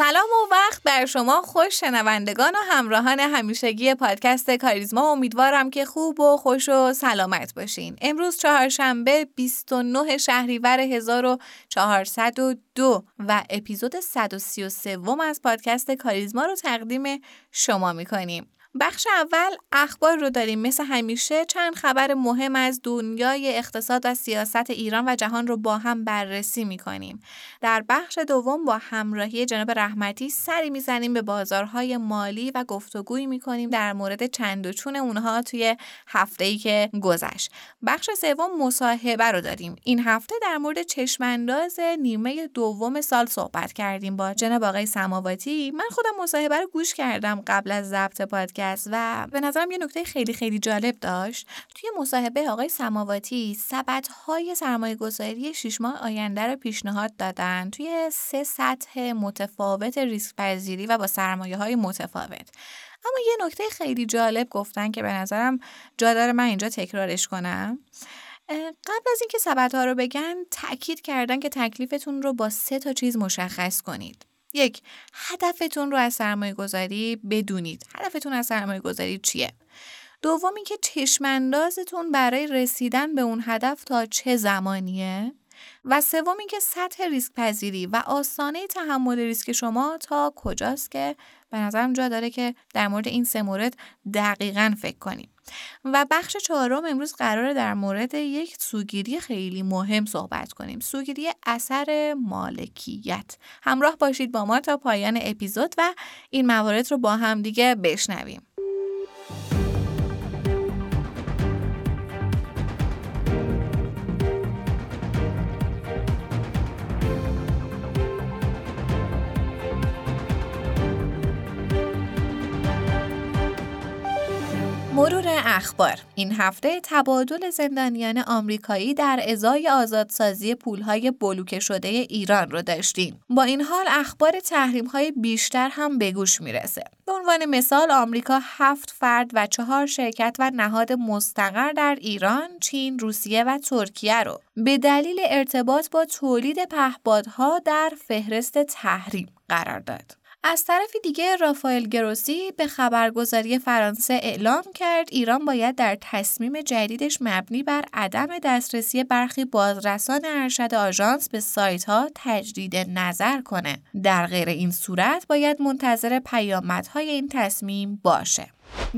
سلام و وقت بر شما خوش شنوندگان و همراهان همیشگی پادکست کاریزما. امیدوارم که خوب و خوش و سلامت باشین. امروز چهارشنبه 29 شهریور 1402 و اپیزود 133 از پادکست کاریزما رو تقدیم شما می‌کنیم. بخش اول اخبار رو داریم مثل همیشه چند خبر مهم از دنیای اقتصاد و سیاست ایران و جهان رو با هم بررسی می کنیم. در بخش دوم با همراهی جناب رحمتی سری می‌زنیم به بازارهای مالی و گفتگویی می کنیم در مورد چند و چون اونها توی هفته ای که گذشت. بخش سوم مصاحبه رو داریم. این هفته در مورد چشمانداز نیمه دوم سال صحبت کردیم با جناب آقای سماواتی. من خودم مصاحبه رو گوش کردم قبل از ضبط پادکست و به نظرم یه نکته خیلی خیلی جالب داشت. توی مصاحبه آقای سماواتی سبت های سرمایه گذاری شیش ماه آینده رو پیشنهاد دادن. توی سه سطح متفاوت ریسک پذیری و با سرمایه های متفاوت. اما یه نکته خیلی جالب گفتن که به نظرم جا من اینجا تکرارش کنم. قبل از اینکه سبت ها رو بگن تاکید کردن که تکلیفتون رو با سه تا چیز مشخص کنید. یک هدفتون رو از سرمایه گذاری بدونید. هدفتون از سرمایه گذاری چیه؟ دوم اینکه چشماندازتون برای رسیدن به اون هدف تا چه زمانیه؟ و سوم اینکه سطح ریسک پذیری و آسانه تحمل ریسک شما تا کجاست که به نظرم جا داره که در مورد این سه مورد دقیقا فکر کنیم. و بخش چهارم امروز قراره در مورد یک سوگیری خیلی مهم صحبت کنیم. سوگیری اثر مالکیت. همراه باشید با ما تا پایان اپیزود و این موارد رو با هم دیگه بشنویم. مرور اخبار. این هفته تبادل زندانیان آمریکایی در ازای آزادسازی پولهای بلوکه شده ایران رو داشتیم. با این حال اخبار تحریم های بیشتر هم به گوش می‌رسه. به عنوان مثال آمریکا هفت فرد و چهار شرکت و نهاد مستقر در ایران، چین، روسیه و ترکیه رو. به دلیل ارتباط با تولید پهپادها در فهرست تحریم قرار داد. از طرف دیگه رافائل گروسی به خبرگزاری فرانسه اعلام کرد ایران باید در تصمیم جدیدش مبنی بر عدم دسترسی برخی بازرسان ارشد آژانس به سایت ها تجدید نظر کنه. در غیر این صورت باید منتظر پیامدهای این تصمیم باشه.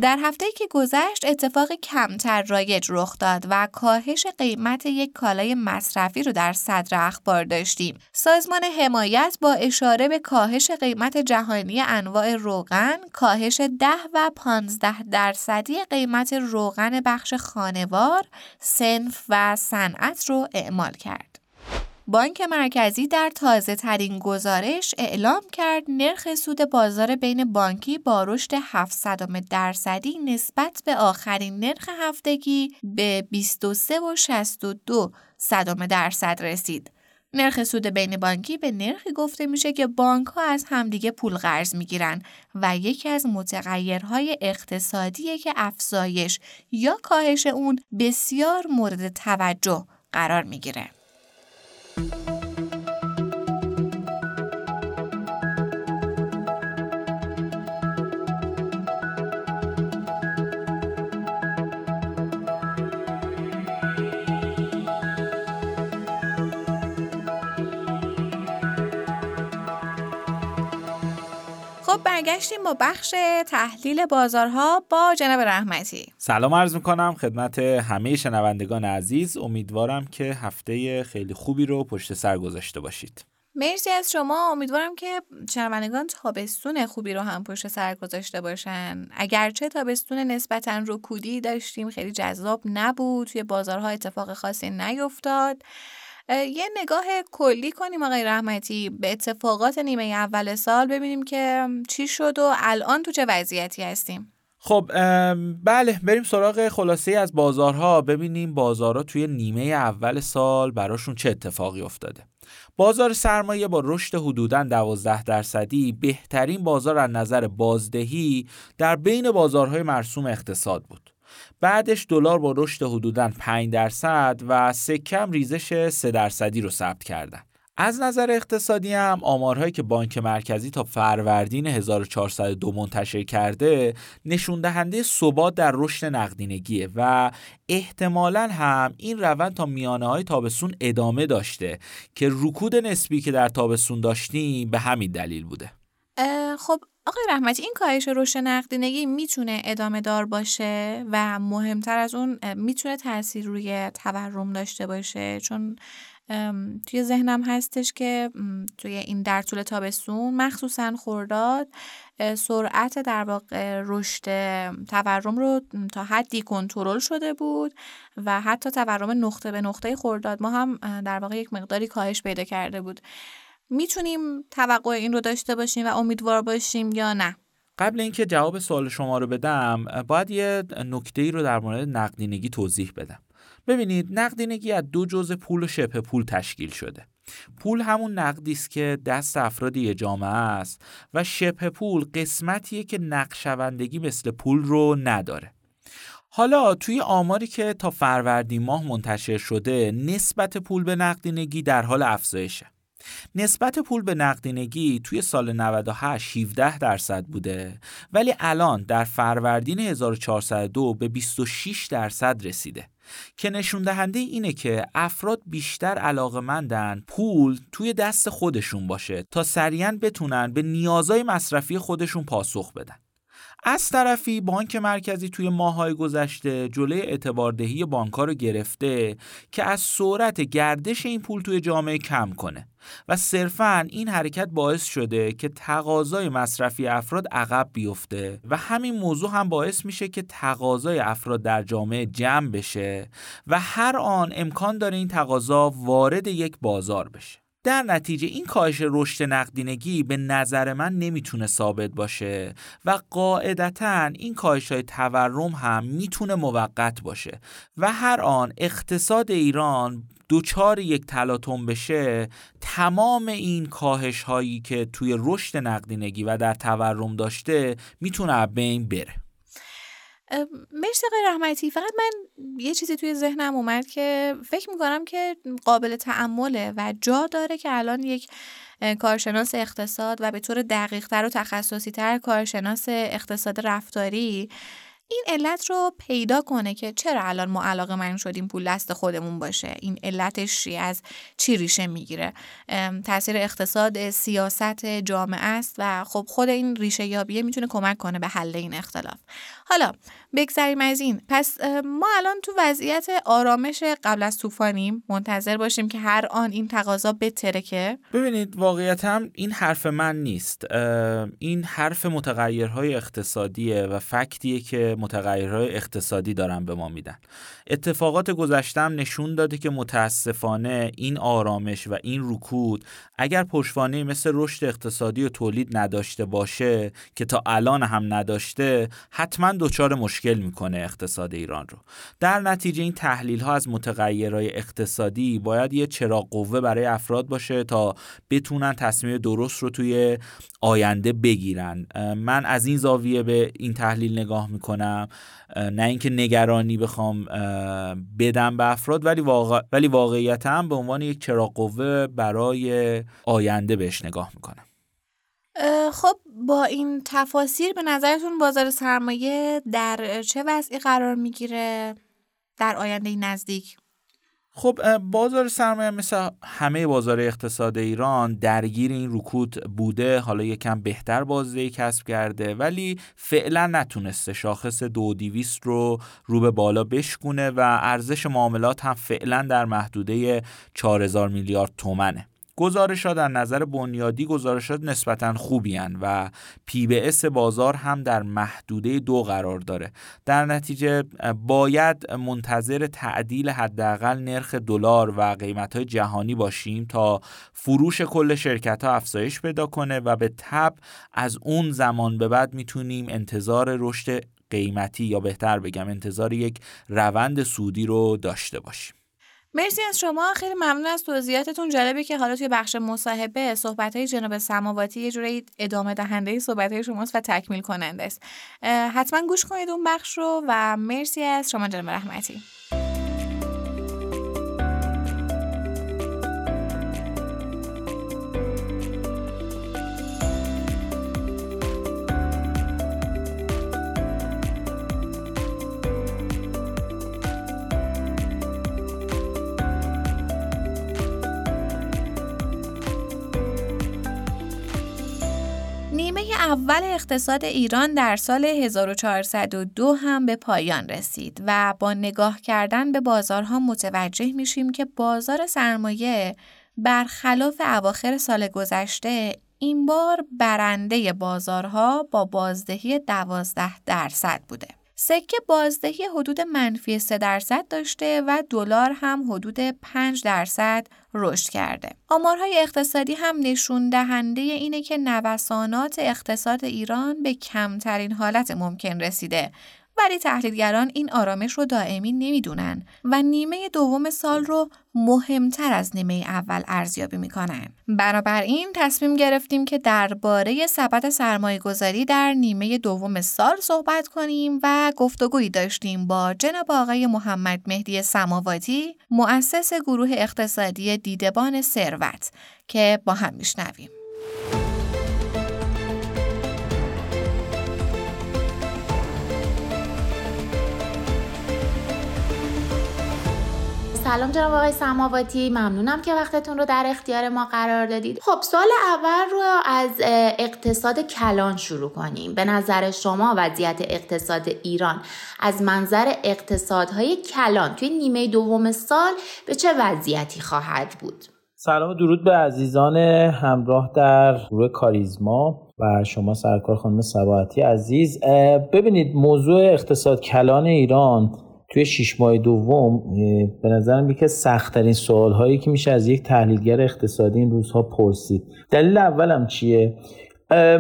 در هفته که گذشت اتفاق کمتر رایج رخ داد و کاهش قیمت یک کالای مصرفی رو در صدر اخبار داشتیم. سازمان حمایت با اشاره به کاهش قیمت جهانی انواع روغن، کاهش 10 و 15 درصدی قیمت روغن بخش خانوار، سنف و صنعت رو اعمال کرد. بانک مرکزی در تازه ترین گزارش اعلام کرد نرخ سود بازار بین بانکی با رشد 700 درصدی نسبت به آخرین نرخ هفتگی به 23 و 62 صدم درصد رسید. نرخ سود بین بانکی به نرخی گفته میشه که بانک ها از همدیگه پول قرض می‌گیرن و یکی از متغیرهای اقتصادیه که افزایش یا کاهش اون بسیار مورد توجه قرار می‌گیره. Thank you. خب برگشتیم با بخش تحلیل بازارها با جناب رحمتی. سلام عرض می‌کنم خدمت همه شنوندگان عزیز. امیدوارم که هفته خیلی خوبی رو پشت سر گذاشته باشید. مرسی از شما. امیدوارم که شنوندگان تابستون خوبی رو هم پشت سر گذاشته باشن. اگرچه تابستون نسبتا رکودی داشتیم خیلی جذاب نبود. توی بازارها اتفاق خاصی نیفتاد. یه نگاه کلی کنیم آقای رحمتی به اتفاقات نیمه اول سال ببینیم که چی شد و الان تو چه وضعیتی هستیم. خب بله بریم سراغ خلاصه از بازارها. ببینیم بازارها توی نیمه اول سال براشون چه اتفاقی افتاده. بازار سرمایه با رشد حدوداً 12 درصدی. بهترین بازار از نظر بازدهی در بین بازارهای مرسوم اقتصاد بود. بعدش دلار با رشد حدوداً 5 درصد و سکم ریزش 3 درصدی رو ثبت کردن. از نظر اقتصادی هم آمارهایی که بانک مرکزی تا فروردین 1402 منتشر کرده نشون دهنده ثبات در رشد نقدینگیه و احتمالا هم این روند تا میانه های تابستون ادامه داشته که رکود نسبی که در تابستون داشتیم به همین دلیل بوده. خب آقای رحمتی این کاهش رشد نقدینگی می‌تونه ادامه دار باشه و مهمتر از اون می‌تونه تاثیر روی تورم داشته باشه؟ چون توی ذهنم هستش که توی این در طول تابستون مخصوصا خورداد سرعت در واقع رشد تورم رو تا حدی کنترل شده بود و حتی تورم نقطه به نقطه خورداد. ما هم در واقع یک مقداری کاهش پیدا کرده بود. می‌تونیم توقع این رو داشته باشیم و امیدوار باشیم یا نه؟ قبل اینکه جواب سوال شما رو بدم باید یه نکته ای رو در مورد نقدینگی توضیح بدم. ببینید نقدینگی از دو جزء پول و شبه پول تشکیل شده. پول همون نقدی است که دست افرادی یه جامعه است و شبه پول قسمتیه که نقشوندگی مثل پول رو نداره. حالا توی آماری که تا فروردین ماه منتشر شده نسبت پول به نقدینگی در حال افزایشه. نسبت پول به نقدینگی توی سال 98 17 درصد بوده ولی الان در فروردین 1402 به 26 درصد رسیده. که نشون دهنده اینه که افراد بیشتر علاقمندن پول توی دست خودشون باشه تا سریعا بتونن به نیازهای مصرفی خودشون پاسخ بدن. از طرفی بانک مرکزی توی ماهای گذشته جلوی اعتباردهی بانکها رو گرفته که از سرعت گردش این پول توی جامعه کم کنه و صرفا این حرکت باعث شده که تقاضای مصرفی افراد عقب بیفته و همین موضوع هم باعث میشه که تقاضای افراد در جامعه جمع بشه و هر آن امکان داره این تقاضا وارد یک بازار بشه. در نتیجه این کاهش رشد نقدینگی به نظر من نمی‌تونه ثابت باشه و قاعدتا این کاهش های تورم هم می‌تونه موقت باشه و هر آن اقتصاد ایران دوچار یک تلاطم بشه تمام این کاهش هایی که توی رشد نقدینگی و در تورم داشته می‌تونه بین بره. مرسی آقای رحمتی. فقط من یه چیزی توی ذهنم اومد که فکر می‌کنم که قابل تعمله و جا داره که الان یک کارشناس اقتصاد و به طور دقیق تر و تخصصی تر کارشناس اقتصاد رفتاری این علت رو پیدا کنه که چرا الان ما علاقه من شدیم پول دست خودمون باشه؟ این علتش از چی ریشه می‌گیره؟ تاثیر اقتصاد سیاست جامعه است و خب خود این ریشه یابیه می‌تونه کمک کنه به حل این اختلاف. حالا بگذریم از این. پس ما الان تو وضعیت آرامش قبل از طوفانیم. منتظر باشیم که هر آن این تقاضا بترکه ببینید واقعیت هم این حرف من نیست. این حرف متغیرهای اقتصادیه و فکتیه که متغیرهای اقتصادی دارن به ما میدن. اتفاقات گذشتم نشون داده که متاسفانه این آرامش و این رکود اگر پشتوانه مثل رشد اقتصادی و تولید نداشته باشه که تا الان هم نداشته حتما دچار مشکل می‌کنه اقتصاد ایران رو. در نتیجه این تحلیل ها از متغیرهای اقتصادی باید یه چراغ قوه برای افراد باشه تا بتونن تصمیم درست رو توی آینده بگیرن. من از این زاویه به این تحلیل نگاه می‌کنم. نه اینکه نگرانی بخوام بدم به افراد ولی واقع... ولی واقعیت به عنوان یک چراغ قوه برای آینده بهش نگاه می‌کنم. خب با این تفاسیر به نظرتون بازار سرمایه در چه وضعی قرار می‌گیره در آینده نزدیک؟ خب بازار سرمایه مثل همه بازار اقتصاد ایران درگیر این رکود بوده. حالا یکم بهتر بازدهی کسب کرده ولی فعلا نتونسته شاخص دو دیویست رو رو به بالا بشکونه و ارزش معاملات هم فعلا در محدوده 4000 میلیارد تومنه. گزارشات در نظر بنیادی گزارشات نسبتا خوبی هن و پی به اس بازار هم در محدوده دو قرار داره. در نتیجه باید منتظر تعدیل حداقل نرخ دلار و قیمت های جهانی باشیم تا فروش کل شرکت ها افزایش پیدا کنه و به تب از اون زمان به بعد می‌تونیم انتظار رشد قیمتی یا بهتر بگم انتظار یک روند سودی رو داشته باشیم. مرسی از شما. خیلی ممنون از توضیحاتتون. جالبه که حالا توی بخش مصاحبه صحبت های جناب سماواتی یه جوری ادامه دهنده صحبت های شماست و تکمیل کننده است حتما گوش کنید اون بخش رو و مرسی از شما جناب رحمتی. اول اقتصاد ایران در سال 1402 هم به پایان رسید و با نگاه کردن به بازارها متوجه میشیم که بازار سرمایه برخلاف اواخر سال گذشته این بار برنده بازارها با بازدهی 12 درصد بوده. سکه بازدهی حدود منفی 3 درصد داشته و دلار هم حدود 5 درصد رشد کرده. آمارهای اقتصادی هم نشون دهنده اینه که نوسانات اقتصاد ایران به کمترین حالت ممکن رسیده ولی تحلیلگران این آرامش رو دائمی نمی‌دونن و نیمه دوم سال رو مهمتر از نیمه اول ارزیابی می‌کنن. بنابراین تصمیم گرفتیم که درباره سبد سرمایه گذاری در نیمه دوم سال صحبت کنیم و گفتگویی داشتیم با جناب آقای محمد مهدی سماواتی مؤسس گروه اقتصادی دیدبان ثروت که با هم میشنویم. سلام جناب آقای سماواتی ممنونم که وقتتون رو در اختیار ما قرار دادید. خب سال اول رو از اقتصاد کلان شروع کنیم. به نظر شما وضعیت اقتصاد ایران از منظر اقتصادهای کلان توی نیمه دوم سال به چه وضعیتی خواهد بود؟ سلام و درود به عزیزان همراه در گروه کاریزما و شما سرکار خانم سباعتی عزیز. ببینید موضوع اقتصاد کلان ایران توی شیش ماه دوم به نظرم یکی از سختترین سوال هایی که میشه از یک تحلیلگر اقتصادی این روزها پرسید. دلیل اولم چیه؟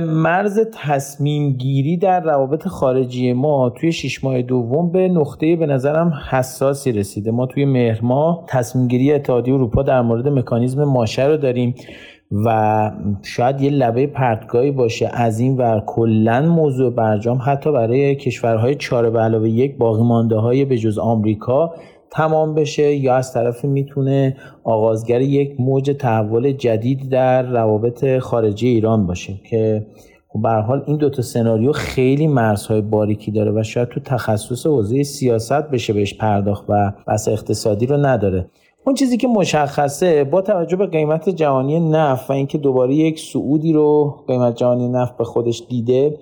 مرز تصمیم گیری در روابط خارجی ما توی شیش ماه دوم به نقطه به نظرم حساسی رسیده. ما توی مهر ماه تصمیم گیری اتحادیه اروپا در مورد مکانیزم ماشه رو داریم. و شاید یه لبه پرتگاهی باشه. از این ور کلا موضوع برجام حتی برای کشورهای چهار به علاوه یک باقی مانده های به جز آمریکا تمام بشه یا از طرف می‌تونه آغازگر یک موج تحول جدید در روابط خارجی ایران باشه که خب به حال این دوتا سناریو خیلی مرزهای باریکی داره و شاید تو تخصص حوزه سیاست بشه بهش پرداخت و بس اقتصادی رو نداره. اون چیزی که مشخصه با توجه به قیمت جهانی نفت و اینکه دوباره یک سعودی رو قیمت جهانی نفت به خودش دیده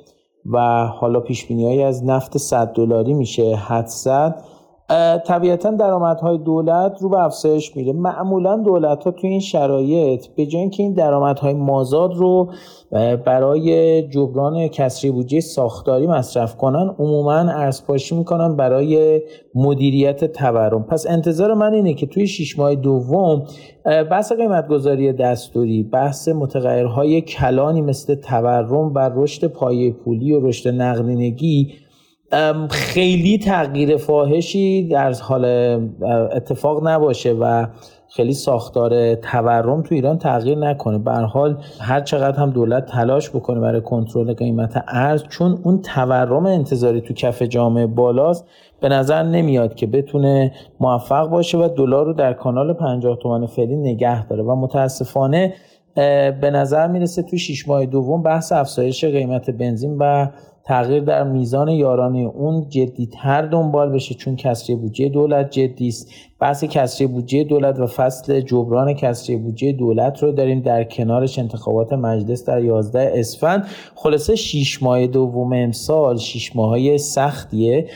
و حالا پیش بینی از نفت 100 دلاری میشه حدسد طبیعتا درآمدهای دولت رو به افزایش میره معمولا دولت ها توی این شرایط به جای اینکه این درآمدهای مازاد رو برای جبران کسری بودجه ساختاری مصرف کنن عموما ارزپاشی می‌کنن برای مدیریت تورم. پس انتظار من اینه که توی شیش ماه دوم بحث قیمت گذاری دستوری بحث متغیرهای کلانی مثل تورم و رشد پایه پولی و رشد نقدینگی خیلی تغییر فاحشی در حال اتفاق نباشه و خیلی ساختار تورم تو ایران تغییر نکنه. به حال هر چقدر هم دولت تلاش بکنه برای کنترل قیمت ارز چون اون تورم انتظاری تو کف جامعه بالاست به نظر نمیاد که بتونه موفق باشه و دلار رو در کانال 50 تومان فعلی نگه داره. و متاسفانه به نظر می‌رسه تو شیش ماه دوم بحث افزایش قیمت بنزین و تغییر در میزان یارانه. اون جدیتر دنبال بشه چون کسری بودجه دولت جدی است. بحث کسری بودجه دولت و فصل جبران کسری بودجه دولت رو داریم در کنارش. انتخابات مجلس در 11 اسفند. خلاصه 6 ماه دوم امسال 6 ماهای سختیه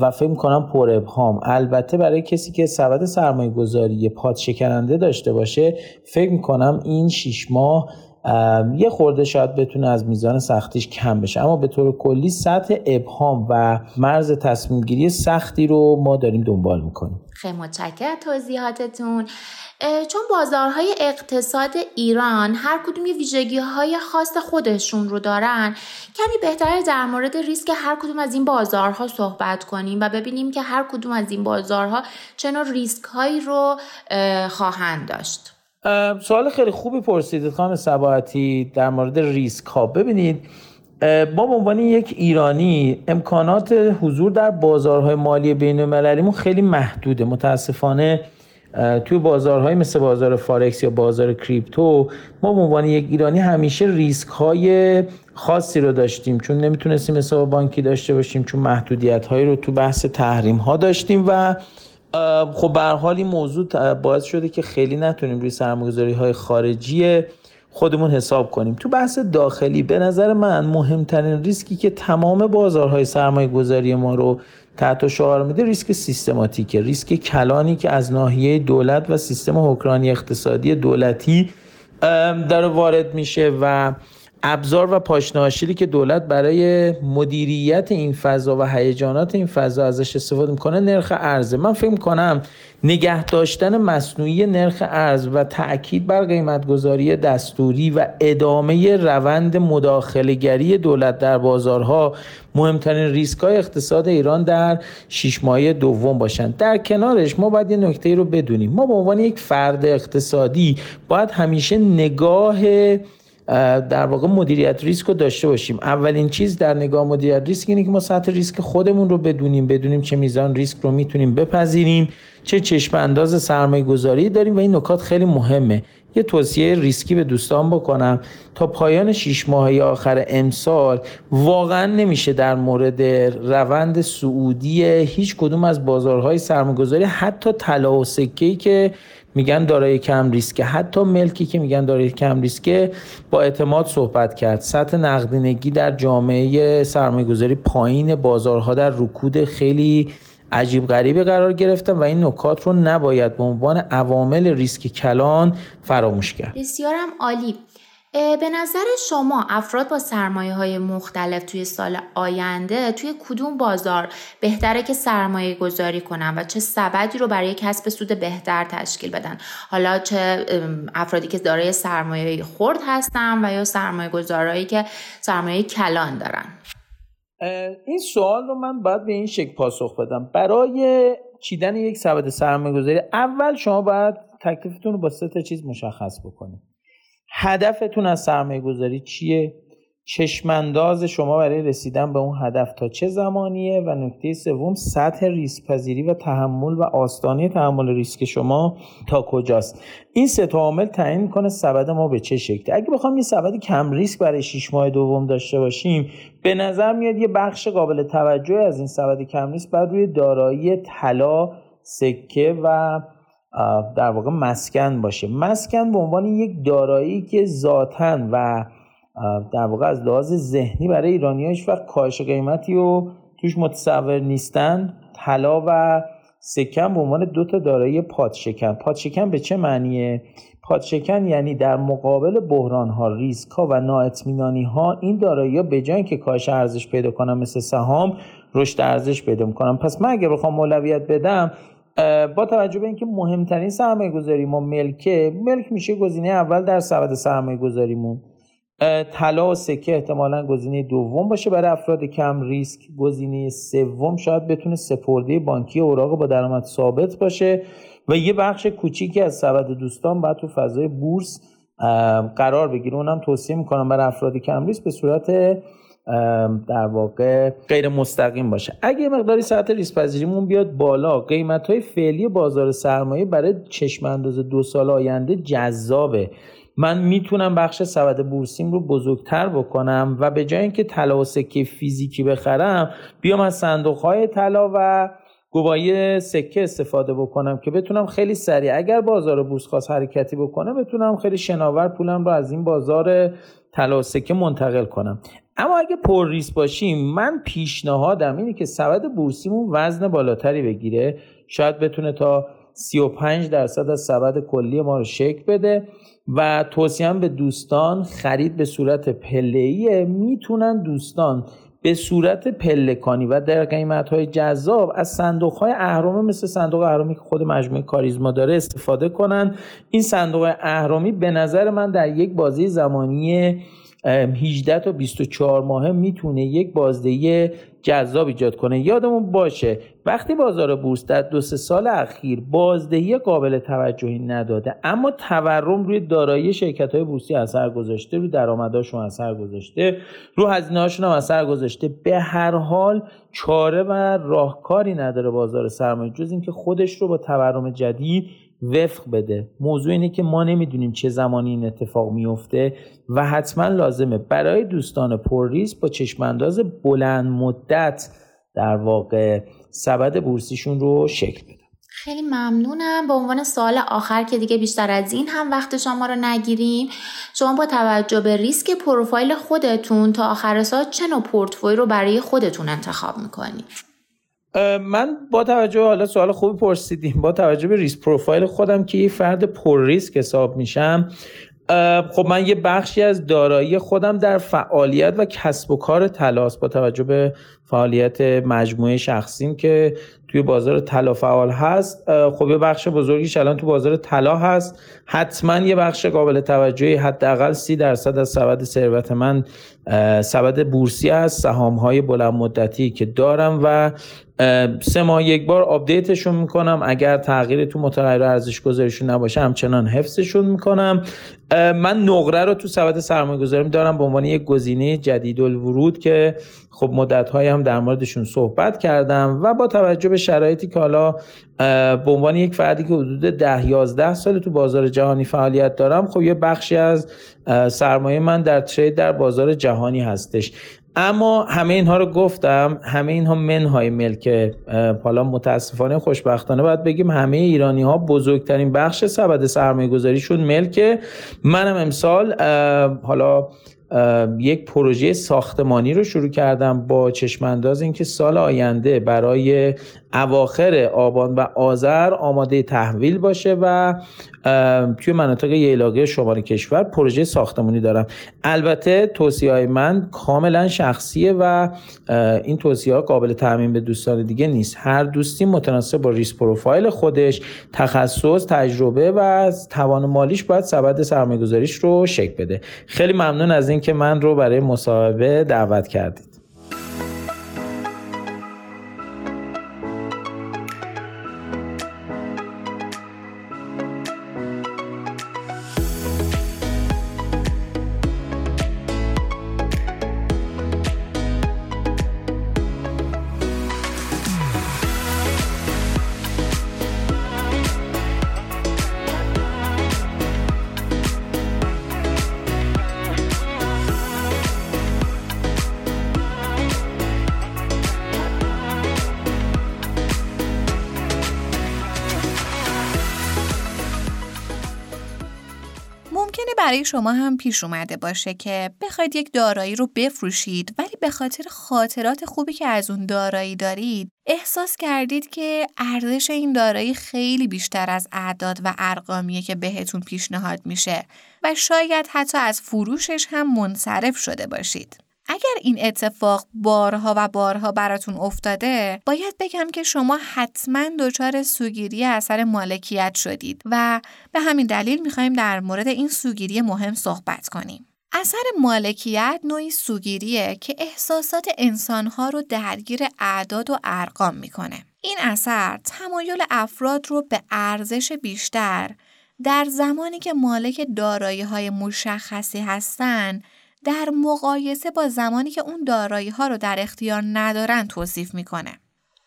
و فکر کنم پر ابهام. البته برای کسی که سبد سرمایه گذاری پاد شکننده داشته باشه فکر می‌کنم این 6 ماه یه خورده شاید بتونه از میزان سختیش کم بشه. اما به طور کلی سطح ابهام و مرز تصمیم گیری سختی رو ما داریم دنبال می‌کنیم. خیلی متشکرم توضیحاتتون. چون بازارهای اقتصاد ایران هر کدوم یه ویژگی های خاص خودشون رو دارن کمی بهتره در مورد ریسک هر کدوم از این بازارها صحبت کنیم و ببینیم که هر کدوم از این بازارها چه نوع ریسک هایی رو خواهند داشت. سوال خیلی خوبی پرسیدید خانم سباعتی در مورد ریسک ها. ببینید ما به عنوان یک ایرانی امکانات حضور در بازارهای مالی بین المللیمون خیلی محدوده. متاسفانه توی بازارهای مثل بازار فارکس یا بازار کریپتو ما به عنوان یک ایرانی همیشه ریسک های خاصی رو داشتیم. چون نمی‌تونستیم حساب بانکی داشته باشیم چون محدودیت هایی رو تو بحث تحریم ها داشتیم و خب به حال این موضوع باعث شده که خیلی نتونیم روی سرمایه‌گذاری های خارجی خودمون حساب کنیم. تو بحث داخلی به نظر من مهمترین ریسکی که تمام بازارهای سرمایه گذاری ما رو تحت شعار میده ریسک سیستماتیکه. ریسک کلانی که از ناحیه دولت و سیستم حکمرانی اقتصادی دولتی داره وارد میشه و ابزار و پاشناشیلی که دولت برای مدیریت این فضا و هیجانات این فضا ازش استفاده می‌کنه نرخ ارزه. من فکر کنم نگه داشتن مصنوعی نرخ ارز و تاکید بر قیمتگذاری دستوری و ادامه روند مداخلهگری دولت در بازارها مهمترین ریسک های اقتصاد ایران در شش ماهه دوم باشند. در کنارش ما باید یه نکته رو بدونیم. ما به عنوان یک فرد اقتصادی باید همیشه نگاه در واقع مدیریت ریسک رو داشته باشیم. اولین چیز در نگاه مدیریت ریسک اینه که ما سطح ریسک خودمون رو بدونیم بدونیم چه میزان ریسک رو می‌تونیم بپذیریم چه چشم انداز سرمایه گذاری داریم و این نکات خیلی مهمه. یه توصیه ریسکی به دوستان بکنم. تا پایان شیش ماهه آخر امسال واقعا نمیشه در مورد روند سعودی هیچ کدوم از بازارهای سرمایه‌گذاری حتی طلا و سکه‌ای که میگن دارای کم ریسکه حتی ملکی که میگن دارای کم ریسکه با اعتماد صحبت کرد. سطح نقدینگی در جامعه سرمایه‌گذاری پایین بازارها در رکود خیلی عجیب غریبی قرار گرفتن و این نکات رو نباید به عنوان عوامل ریسک کلان فراموش کرد. بسیارم عالی. به نظر شما افراد با سرمایه های مختلف توی سال آینده توی کدوم بازار بهتره که سرمایه گذاری کنن و چه سبدی رو برای کسب سود بهتر تشکیل بدن؟ حالا چه افرادی که دارای سرمایه خورد هستن و یا سرمایه گذارایی که سرمایه کلان دارن؟ این سوال رو من باید به این شکل پاسخ بدم. برای چیدن یک سبد سرمایه گذاری اول شما باید تکلیفتون رو با سه تا چیز مشخص بکنید. هدفتون از سرمایه گذاری چیه؟ چشمانداز شما برای رسیدن به اون هدف تا چه زمانیه و نکته سوم سطح ریسک پذیری و تحمل و آستانه تحمل ریسک شما تا کجاست؟ این سه تا عامل تعیین می‌کنه سبد ما به چه شکلی؟ اگه بخوام یه سبد کم ریسک برای 6 ماه دوم داشته باشیم به نظر میاد یه بخش قابل توجه از این سبد کم ریسک بر روی دارایی طلا سکه و در واقع مسکن باشه. مسکن به عنوان یک دارایی که ذاتا و در واقع از لحاظ ذهنی برای ایرانی هیچ وقت کاهش قیمتی و توش متصور نیستن. طلا و سکن به عنوان دو تا دارایی پادشکن. پادشکن به چه معنیه؟ پادشکن یعنی در مقابل بحران ها ریسک ها و نااطمینانی ها این دارایی ها به جای که کاهش ارزش پیدا کنم مثل سهام رشد ارزش پیدا می‌کنم پس من اگر بخوام اولویت بدم با توجه به اینکه مهمترین سرمایه گذاری ما ملکه ملک میشه گزینه اول در سبد سرمایه گذاریمون طلا و سکه احتمالا گزینه دوم باشه برای افراد کم ریسک. گزینه سوم شاید بتونه سپرده بانکی اوراق با درآمد ثابت باشه و یه بخش کوچیکی از سبد دوستان باید تو فضای بورس قرار بگیره. اونم توصیه می‌کنم برای افراد کم ریسک به صورت در واقع غیر مستقیم باشه. اگه مقداری سطح ریسک پذیریمون بیاد بالا قیمت های فعلی بازار سرمایه برای چشم انداز دو سال آینده جذابه. من می‌تونم بخش سبد بورسیم رو بزرگتر بکنم و به جای اینکه طلا و سکه فیزیکی بخرم بیام از صندوق های طلا و گواهی سکه استفاده بکنم که بتونم خیلی سریع اگر بازار بورس خواست حرکتی بکنه بتونم خیلی شناور پولم رو از این بازار طلا و سکه منتقل کنم. اما اگه پر ریس باشیم من پیشنهادم اینه که سبد بورسیمون وزن بالاتری بگیره. شاید بتونه تا 35 درصد از سبد کلی ما رو شکل بده. و توصیه به دوستان خرید به صورت پله می‌تونن دوستان به صورت پلکانی و در قیمت های جذاب از صندوق های اهرامی مثل صندوق اهرامی که خود مجموعه کاریزما داره استفاده کنن. این صندوق اهرامی به نظر من در یک بازی زمانی 18 تا 24 ماه می‌تونه یک بازدهی جذاب ایجاد کنه. یادمون باشه وقتی بازار بورس در دو سه سال اخیر بازدهی قابل توجهی نداده اما تورم روی دارایی شرکت های بورسی اثر گذاشته رو درآمدهاشون اثر گذاشته رو هزینه هاشون هم اثر گذاشته. به هر حال چاره و راهکاری نداره بازار سرمایه جز اینکه خودش رو با تورم جدید وفق بده. موضوع اینه که ما نمی‌دونیم چه زمانی این اتفاق میفته و حتما لازمه برای دوستان پر ریسک با چشمانداز بلند مدت در واقع سبد بورسیشون رو شکل بده خیلی ممنونم. به عنوان سوال آخر که دیگه بیشتر از این هم وقت شما رو نگیریم شما با توجه به ریسک پروفایل خودتون تا آخر سال چه نوع پورتفوی رو برای خودتون انتخاب می‌کنید من با توجه حالا سوال خوبی پرسیدیم با توجه به ریسک پروفایل خودم که یه فرد پر ریسک حساب میشم خب من یه بخشی از دارایی خودم در فعالیت و کسب و کار تلاس با توجه به فعالیت مجموعه شخصیم که توی بازار طلا فعال هست. خب یه بخش بزرگیش الان تو بازار طلا هست. حتما یه بخش قابل توجهی حداقل سی درصد از سبد ثروت من سبد بورسی هست سهام های بلند مدتی که دارم و سه ماه یک بار آپدیتشون می‌کنم. اگر تغییری تو متغیر ارزش گذاریشون نباشه همچنان حفظشون می‌کنم. من نقره رو تو سبد سرمایه گذاریم دارم به عنوان یک گزینه جدید الورود که خب مدت هم در موردشون صحبت کردم و با توجه به شرایطی که حالا به عنوان یک فردی که حدود ده یازده سال تو بازار جهانی فعالیت دارم خب یه بخشی از سرمایه من در ترید در بازار جهانی هستش. اما همه اینها رو گفتم همه اینها منهای ملک حالا متاسفانه خوشبختانه باید بگیم همه ایرانی ها بزرگترین بخش سبد سرمایه گذاریشون ملک منم امسال حالا یک پروژه ساختمانی رو شروع کردم با چشمانداز اینکه سال آینده برای اواخر آبان و آذر آماده تحویل باشه و توی مناطق ییلاقی شمال کشور پروژه ساختمانی دارم. البته توصیه های من کاملا شخصیه و این توصیه ها قابل تعمین به دوستان دیگه نیست. هر دوستی متناسب با ریس پروفایل خودش تخصص تجربه و توان مالیش باید سبد سرمایه گذاریش رو شکل بده. خیلی ممنون از اینکه من رو برای مصاحبه دعوت کردید. شما هم پیش اومده باشه که بخواید یک دارایی رو بفروشید ولی به خاطر خاطرات خوبی که از اون دارایی دارید احساس کردید که ارزش این دارایی خیلی بیشتر از اعداد و ارقامیه که بهتون پیشنهاد میشه و شاید حتی از فروشش هم منصرف شده باشید. اگر این اتفاق بارها و بارها براتون افتاده باید بگم که شما حتما دچار سوگیری اثر مالکیت شدید و به همین دلیل می‌خوایم در مورد این سوگیری مهم صحبت کنیم. اثر مالکیت نوعی سوگیریه که احساسات انسانها رو درگیر اعداد و ارقام می‌کنه. این اثر تمایل افراد رو به ارزش بیشتر در زمانی که مالک دارایی های مشخصی هستند در مقایسه با زمانی که اون دارایی ها رو در اختیار ندارن توصیف می‌کنه.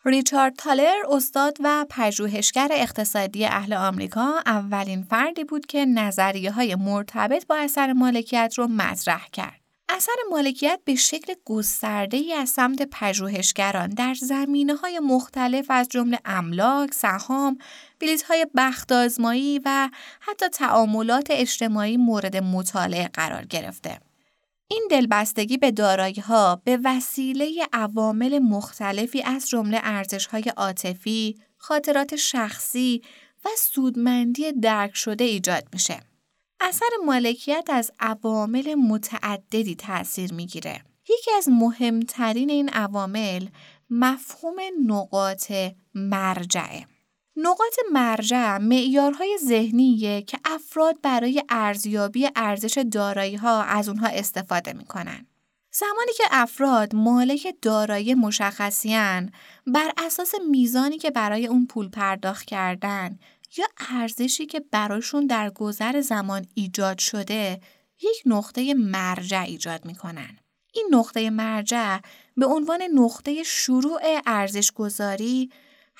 ریچارد تالر استاد و پژوهشگر اقتصادی اهل آمریکا اولین فردی بود که نظریه های مرتبط با اثر مالکیت رو مطرح کرد. اثر مالکیت به شکل گسترده ای از سمت پژوهشگران در زمینه های مختلف از جمله املاک، سهام، بلیط های بخت و حتی تعاملات اجتماعی مورد مطالعه قرار گرفته. این دلبستگی به دارایی ها به وسیله عوامل مختلفی از جمله ارزش های عاطفی، خاطرات شخصی و سودمندی درک شده ایجاد میشه. اثر مالکیت از عوامل متعددی تاثیر می‌گیره. یکی از مهمترین این عوامل مفهوم نقاط مرجعه. نقاط مرجع معیارهای ذهنیه که افراد برای ارزیابی ارزش دارایی ها از اونها استفاده می‌کنن. زمانی که افراد مالک دارایی مشخصیان بر اساس میزانی که برای اون پول پرداخت کردن یا ارزشی که براشون در گذر زمان ایجاد شده یک نقطه مرجع ایجاد می‌کنن. این نقطه مرجع به عنوان نقطه شروع ارزش گذاری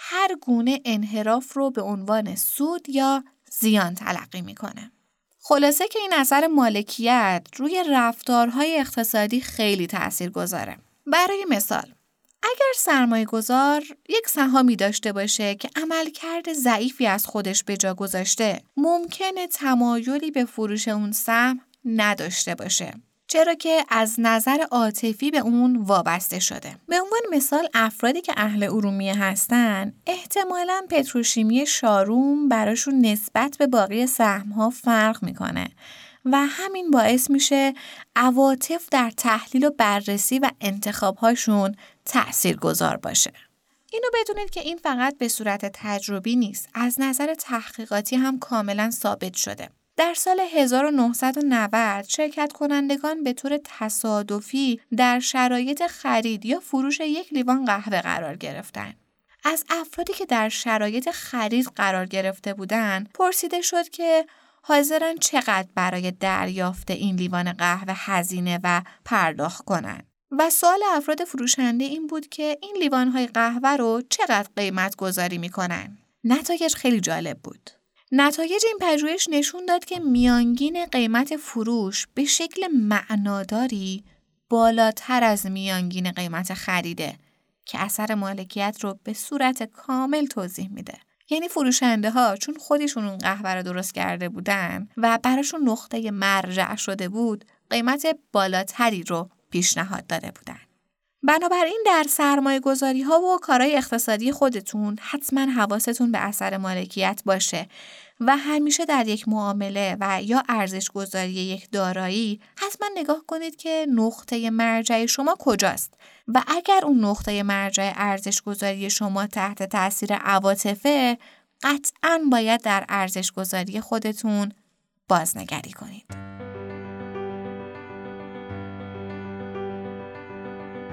هر گونه انحراف رو به عنوان سود یا زیان تلقی می‌کنه. خلاصه که این اثر مالکیت روی رفتارهای اقتصادی خیلی تأثیر گذاره. برای مثال اگر سرمایه گذار یک سهامی داشته باشه که عملکرد ضعیفی از خودش به جا گذاشته ممکنه تمایلی به فروش اون سهم نداشته باشه چرا که از نظر عاطفی به اون وابسته شده. به عنوان مثال افرادی که اهل ارومیه هستن احتمالا پتروشیمی شاروم براشون نسبت به باقی سهمها فرق می‌کنه و همین باعث میشه عواطف در تحلیل و بررسی و انتخابهاشون تأثیر گذار باشه. اینو بدونید که این فقط به صورت تجربی نیست. از نظر تحقیقاتی هم کاملا ثابت شده. در سال 1990 شرکت کنندگان به طور تصادفی در شرایط خرید یا فروش یک لیوان قهوه قرار گرفتند. از افرادی که در شرایط خرید قرار گرفته بودند پرسیده شد که حاضرن چقدر برای دریافت این لیوان قهوه هزینه و پرداخت کنند. و سوال افراد فروشنده این بود که این لیوانهای قهوه رو چقدر قیمت گذاری می‌کنن؟ نتایج خیلی جالب بود. نتایج این پژوهش نشون داد که میانگین قیمت فروش به شکل معناداری بالاتر از میانگین قیمت خریده که اثر مالکیت رو به صورت کامل توضیح میده. یعنی فروشنده ها چون خودشون اون قهوه رو درست کرده بودن و براشون نقطه مرجع شده بود قیمت بالاتری رو پیشنهاد داده بودن. بنابراین در سرمایه گذاری ها و کارهای اقتصادی خودتون حتما حواستون به اثر مالکیت باشه و همیشه در یک معامله و یا ارزش گذاری یک دارایی حتما نگاه کنید که نقطه مرجع شما کجاست و اگر اون نقطه مرجع ارزش گذاری شما تحت تاثیر عواطفه قطعا باید در ارزش گذاری خودتون بازنگری کنید.